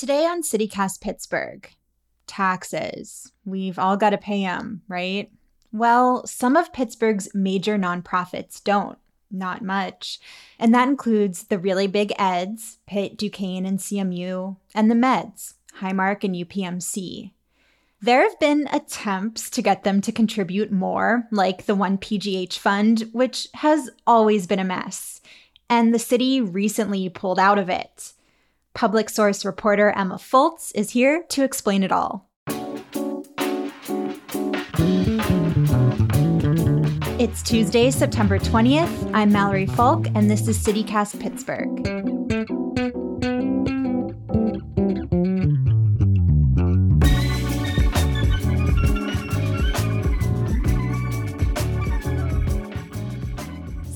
Today on CityCast Pittsburgh, taxes. We've all got to pay them, right? Well, some of Pittsburgh's major nonprofits don't, not much. And that includes the really big EDs, Pitt, Duquesne, and CMU, and the MEDs, Highmark and UPMC. There have been attempts to get them to contribute more, like the One PGH Fund, which has always been a mess. And the city recently pulled out of it. Public source reporter Emma Folts is here to explain it all. It's Tuesday, September 20th. I'm Mallory Falk, and this is CityCast Pittsburgh.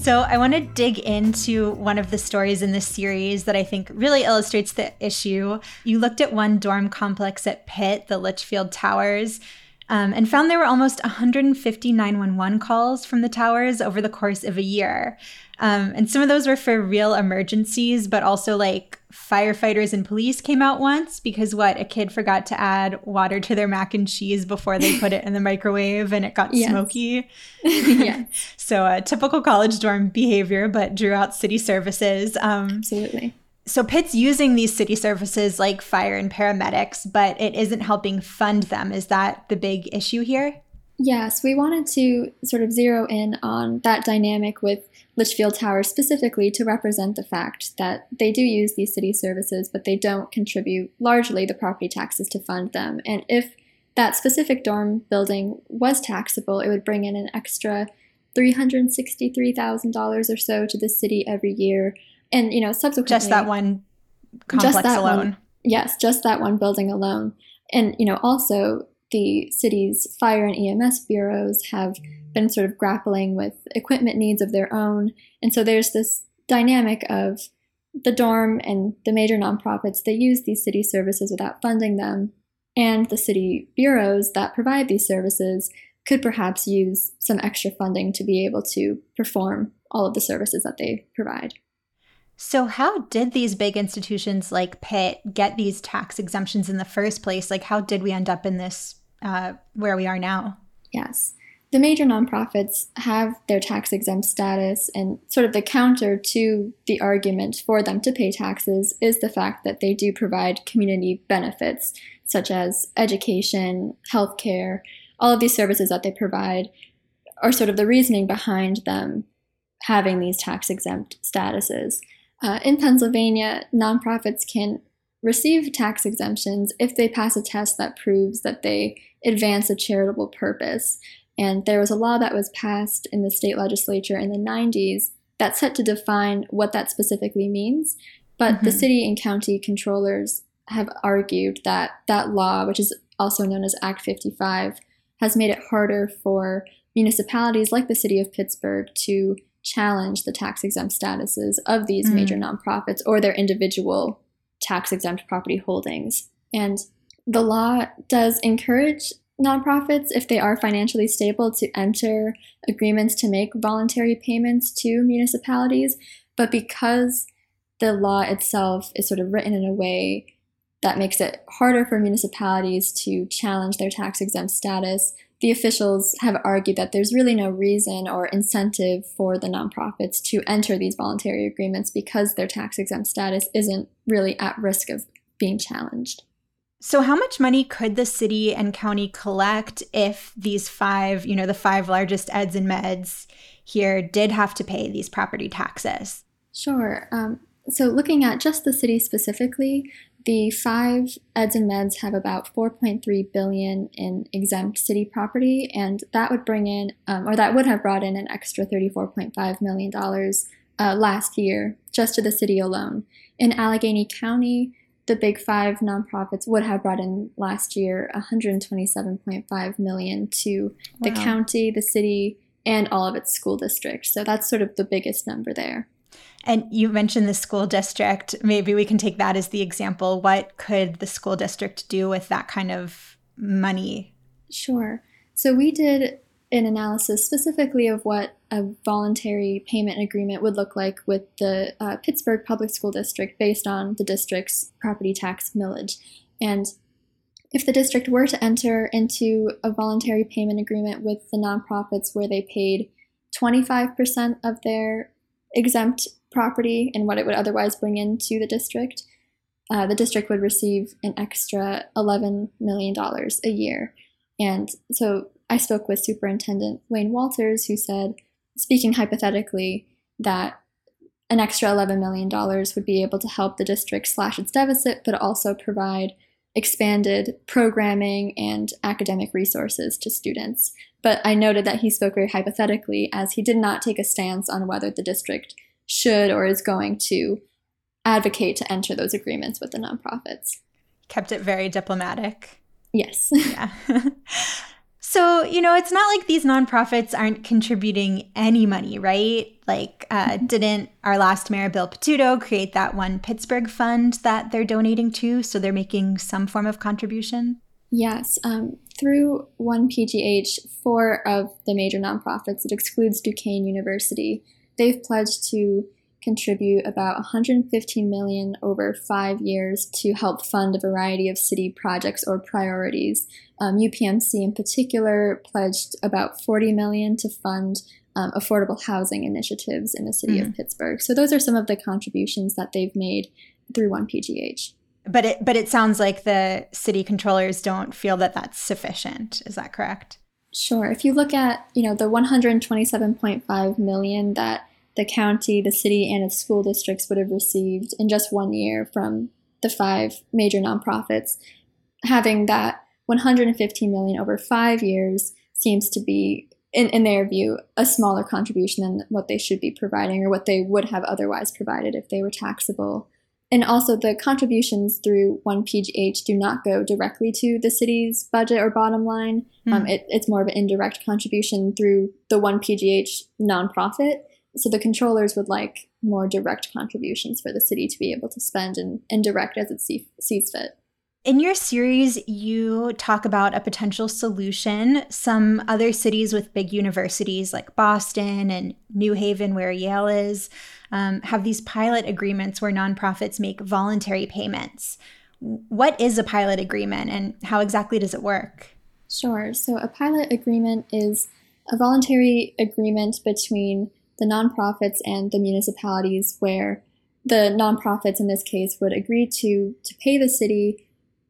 So, I want to dig into one of the stories in this series that I think really illustrates the issue. You looked at one dorm complex at Pitt, the Litchfield Towers, um, and found there were almost 150 911 calls from the towers over the course of a year. Um, and some of those were for real emergencies, but also like firefighters and police came out once because what a kid forgot to add water to their mac and cheese before they put it in the microwave and it got yes. smoky. yeah. so a uh, typical college dorm behavior, but drew out city services. Um, Absolutely. So Pitt's using these city services like fire and paramedics, but it isn't helping fund them. Is that the big issue here? Yes, we wanted to sort of zero in on that dynamic with Litchfield Towers specifically to represent the fact that they do use these city services, but they don't contribute largely the property taxes to fund them. And if that specific dorm building was taxable, it would bring in an extra $363,000 or so to the city every year. And, you know, subsequently. Just that one complex that alone. One, yes, just that one building alone. And, you know, also the city's fire and EMS bureaus have been sort of grappling with equipment needs of their own. And so there's this dynamic of the dorm and the major nonprofits that use these city services without funding them, and the city bureaus that provide these services could perhaps use some extra funding to be able to perform all of the services that they provide. So, how did these big institutions like Pitt get these tax exemptions in the first place? Like, how did we end up in this uh, where we are now? Yes the major nonprofits have their tax exempt status, and sort of the counter to the argument for them to pay taxes is the fact that they do provide community benefits, such as education, healthcare, all of these services that they provide are sort of the reasoning behind them having these tax exempt statuses. Uh, in Pennsylvania, nonprofits can receive tax exemptions if they pass a test that proves that they advance a charitable purpose. And there was a law that was passed in the state legislature in the 90s that's set to define what that specifically means. But mm-hmm. the city and county controllers have argued that that law, which is also known as Act 55, has made it harder for municipalities like the city of Pittsburgh to challenge the tax exempt statuses of these mm. major nonprofits or their individual tax exempt property holdings. And the law does encourage nonprofits, if they are financially stable, to enter agreements to make voluntary payments to municipalities. But because the law itself is sort of written in a way that makes it harder for municipalities to challenge their tax exempt status, the officials have argued that there's really no reason or incentive for the nonprofits to enter these voluntary agreements because their tax exempt status isn't really at risk of being challenged. So, how much money could the city and county collect if these five, you know, the five largest eds and meds here did have to pay these property taxes? Sure. Um, so, looking at just the city specifically, the five eds and meds have about 4.3 billion in exempt city property, and that would bring in, um, or that would have brought in an extra 34.5 million dollars uh, last year just to the city alone. In Allegheny County, the big five nonprofits would have brought in last year 127.5 million to the county, the city, and all of its school districts. So that's sort of the biggest number there. And you mentioned the school district. Maybe we can take that as the example. What could the school district do with that kind of money? Sure. So we did an analysis specifically of what a voluntary payment agreement would look like with the uh, Pittsburgh Public School District based on the district's property tax millage. And if the district were to enter into a voluntary payment agreement with the nonprofits where they paid 25% of their exempt property and what it would otherwise bring into the district, uh, the district would receive an extra $11 million a year. And so I spoke with Superintendent Wayne Walters, who said, speaking hypothetically, that an extra $11 million would be able to help the district slash its deficit, but also provide expanded programming and academic resources to students. But I noted that he spoke very hypothetically, as he did not take a stance on whether the district should or is going to advocate to enter those agreements with the nonprofits. Kept it very diplomatic. Yes. yeah. So, you know, it's not like these nonprofits aren't contributing any money, right? Like, uh, mm-hmm. didn't our last mayor, Bill Peduto, create that one Pittsburgh fund that they're donating to? So they're making some form of contribution? Yes. Um, through 1PGH, four of the major nonprofits, it excludes Duquesne University, they've pledged to contribute about 115 million over five years to help fund a variety of city projects or priorities. Um, UPMC in particular pledged about 40 million to fund um, affordable housing initiatives in the city mm. of Pittsburgh. So those are some of the contributions that they've made through 1PGH. But it but it sounds like the city controllers don't feel that that's sufficient. Is that correct? Sure. If you look at, you know, the 127.5 million that the county, the city, and its school districts would have received in just one year from the five major nonprofits. Having that 115 million over five years seems to be, in, in their view, a smaller contribution than what they should be providing or what they would have otherwise provided if they were taxable. And also, the contributions through 1PGH do not go directly to the city's budget or bottom line. Mm. Um, it, it's more of an indirect contribution through the 1PGH nonprofit. So the controllers would like more direct contributions for the city to be able to spend and, and direct as it see, sees fit. In your series, you talk about a potential solution. Some other cities with big universities like Boston and New Haven, where Yale is, um, have these pilot agreements where nonprofits make voluntary payments. What is a pilot agreement and how exactly does it work? Sure. So, a pilot agreement is a voluntary agreement between the nonprofits and the municipalities where the nonprofits in this case would agree to to pay the city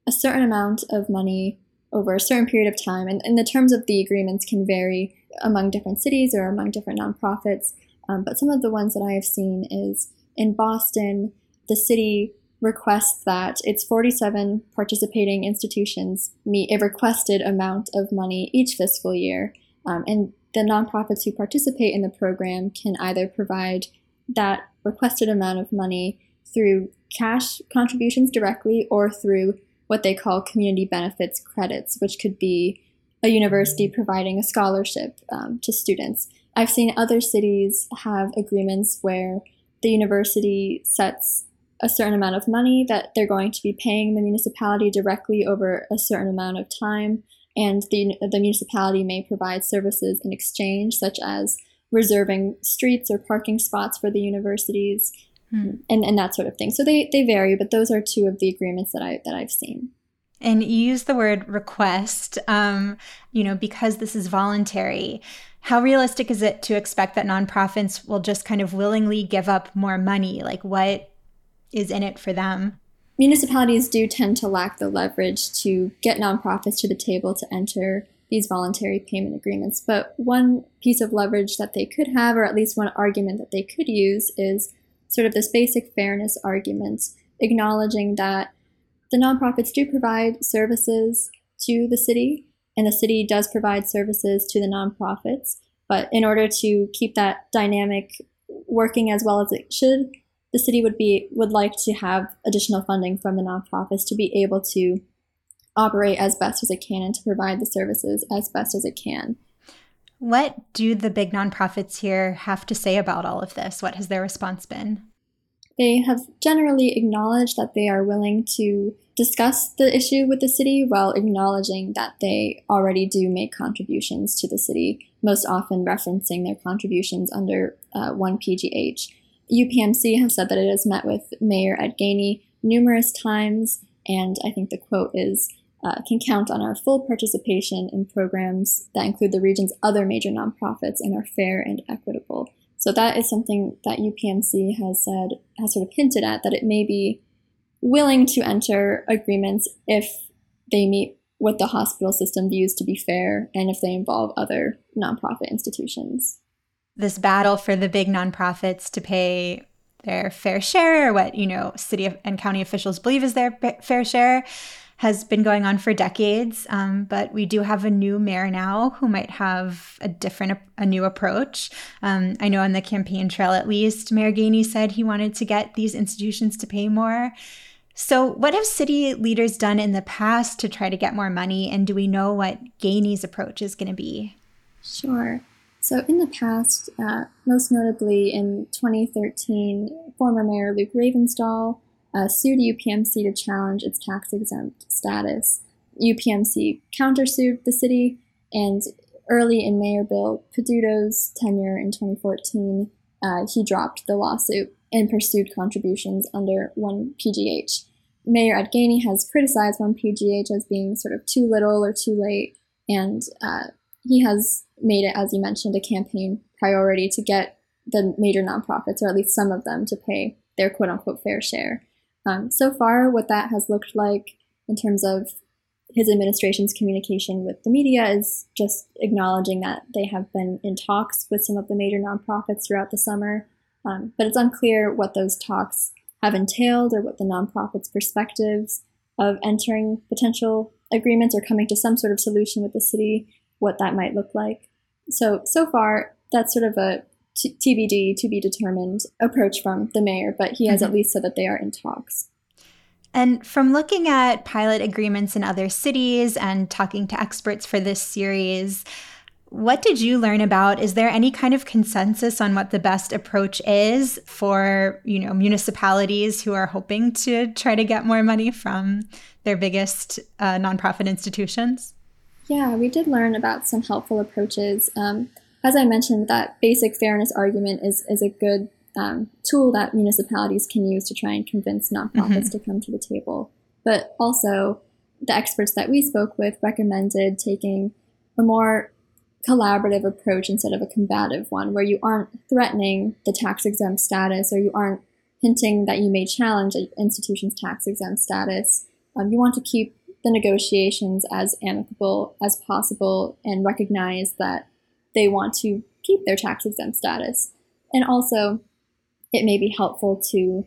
a certain amount of money over a certain period of time. And, and the terms of the agreements can vary among different cities or among different nonprofits. Um, but some of the ones that i have seen is in boston the city requests that its 47 participating institutions meet a requested amount of money each fiscal year. Um, and the nonprofits who participate in the program can either provide that requested amount of money through cash contributions directly or through what they call community benefits credits, which could be a university providing a scholarship um, to students. I've seen other cities have agreements where the university sets a certain amount of money that they're going to be paying the municipality directly over a certain amount of time and the, the municipality may provide services in exchange, such as reserving streets or parking spots for the universities, hmm. and, and that sort of thing. So they, they vary, but those are two of the agreements that I that I've seen. And you use the word request, um, you know, because this is voluntary. How realistic is it to expect that nonprofits will just kind of willingly give up more money? Like, what is in it for them? municipalities do tend to lack the leverage to get nonprofits to the table to enter these voluntary payment agreements. But one piece of leverage that they could have, or at least one argument that they could use, is sort of this basic fairness argument, acknowledging that the nonprofits do provide services to the city, and the city does provide services to the nonprofits. But in order to keep that dynamic working as well as it should, the city would be would like to have additional funding from the nonprofits to be able to operate as best as it can and to provide the services as best as it can. What do the big nonprofits here have to say about all of this? What has their response been? They have generally acknowledged that they are willing to discuss the issue with the city while acknowledging that they already do make contributions to the city, most often referencing their contributions under uh, 1PGH. UPMC has said that it has met with Mayor Ed Gainey numerous times, and I think the quote is uh, can count on our full participation in programs that include the region's other major nonprofits and are fair and equitable. So that is something that UPMC has said, has sort of hinted at, that it may be willing to enter agreements if they meet what the hospital system views to be fair and if they involve other nonprofit institutions. This battle for the big nonprofits to pay their fair share, or what you know, city and county officials believe is their fair share, has been going on for decades. Um, but we do have a new mayor now who might have a different, a new approach. Um, I know on the campaign trail, at least, Mayor Gainey said he wanted to get these institutions to pay more. So, what have city leaders done in the past to try to get more money? And do we know what Gainey's approach is going to be? Sure. So, in the past, uh, most notably in 2013, former Mayor Luke Ravenstahl uh, sued UPMC to challenge its tax exempt status. UPMC countersued the city, and early in Mayor Bill Peduto's tenure in 2014, uh, he dropped the lawsuit and pursued contributions under 1PGH. Mayor Ed Gainey has criticized 1PGH as being sort of too little or too late, and uh, he has made it, as you mentioned, a campaign priority to get the major nonprofits, or at least some of them, to pay their quote unquote fair share. Um, so far, what that has looked like in terms of his administration's communication with the media is just acknowledging that they have been in talks with some of the major nonprofits throughout the summer um, but it's unclear what those talks have entailed or what the nonprofits' perspectives of entering potential agreements or coming to some sort of solution with the city, what that might look like. So, so far, that's sort of a t- TBD, to be determined approach from the mayor, but he has mm-hmm. at least said that they are in talks. And from looking at pilot agreements in other cities and talking to experts for this series, what did you learn about? Is there any kind of consensus on what the best approach is for, you know, municipalities who are hoping to try to get more money from their biggest uh, nonprofit institutions? Yeah, we did learn about some helpful approaches. Um, as I mentioned, that basic fairness argument is is a good um, tool that municipalities can use to try and convince nonprofits mm-hmm. to come to the table. But also, the experts that we spoke with recommended taking a more collaborative approach instead of a combative one, where you aren't threatening the tax exempt status or you aren't hinting that you may challenge an institution's tax exempt status. Um, you want to keep the negotiations as amicable as possible and recognize that they want to keep their tax exempt status. And also, it may be helpful to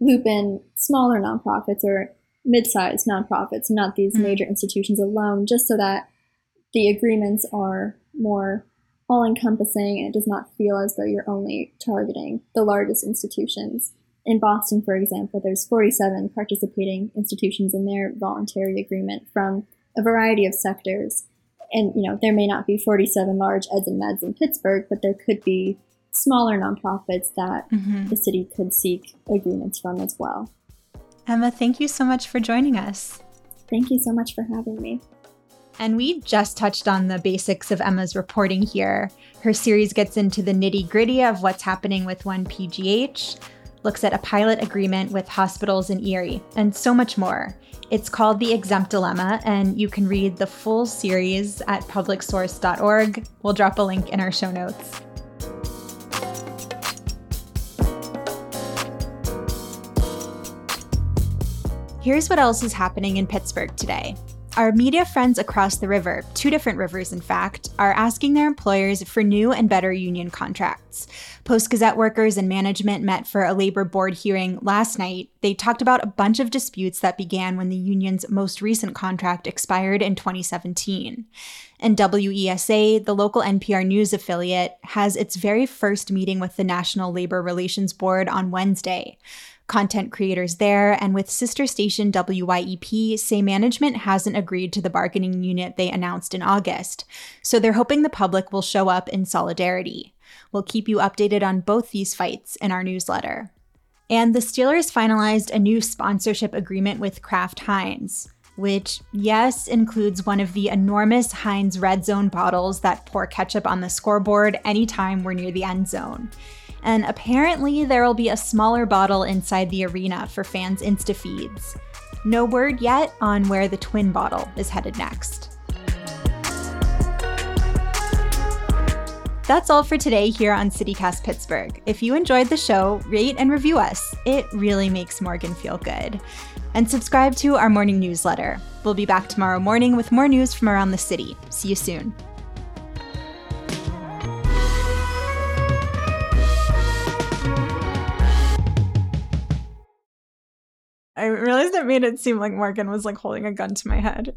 loop in smaller nonprofits or mid sized nonprofits, not these mm-hmm. major institutions alone, just so that the agreements are more all encompassing and it does not feel as though you're only targeting the largest institutions. In Boston, for example, there's 47 participating institutions in their voluntary agreement from a variety of sectors. And, you know, there may not be 47 large eds and meds in Pittsburgh, but there could be smaller nonprofits that mm-hmm. the city could seek agreements from as well. Emma, thank you so much for joining us. Thank you so much for having me. And we just touched on the basics of Emma's reporting here. Her series gets into the nitty gritty of what's happening with 1PGH, looks at a pilot agreement with hospitals in Erie, and so much more. It's called The Exempt Dilemma, and you can read the full series at publicsource.org. We'll drop a link in our show notes. Here's what else is happening in Pittsburgh today. Our media friends across the river, two different rivers in fact, are asking their employers for new and better union contracts. Post Gazette workers and management met for a labor board hearing last night. They talked about a bunch of disputes that began when the union's most recent contract expired in 2017. And WESA, the local NPR news affiliate, has its very first meeting with the National Labor Relations Board on Wednesday content creators there, and with sister station WYEP say management hasn't agreed to the bargaining unit they announced in August, so they're hoping the public will show up in solidarity. We'll keep you updated on both these fights in our newsletter. And the Steelers finalized a new sponsorship agreement with Kraft Heinz, which, yes, includes one of the enormous Heinz red zone bottles that pour ketchup on the scoreboard anytime we're near the end zone. And apparently, there will be a smaller bottle inside the arena for fans' Insta feeds. No word yet on where the twin bottle is headed next. That's all for today here on CityCast Pittsburgh. If you enjoyed the show, rate and review us. It really makes Morgan feel good. And subscribe to our morning newsletter. We'll be back tomorrow morning with more news from around the city. See you soon. I realized it made it seem like Morgan was like holding a gun to my head.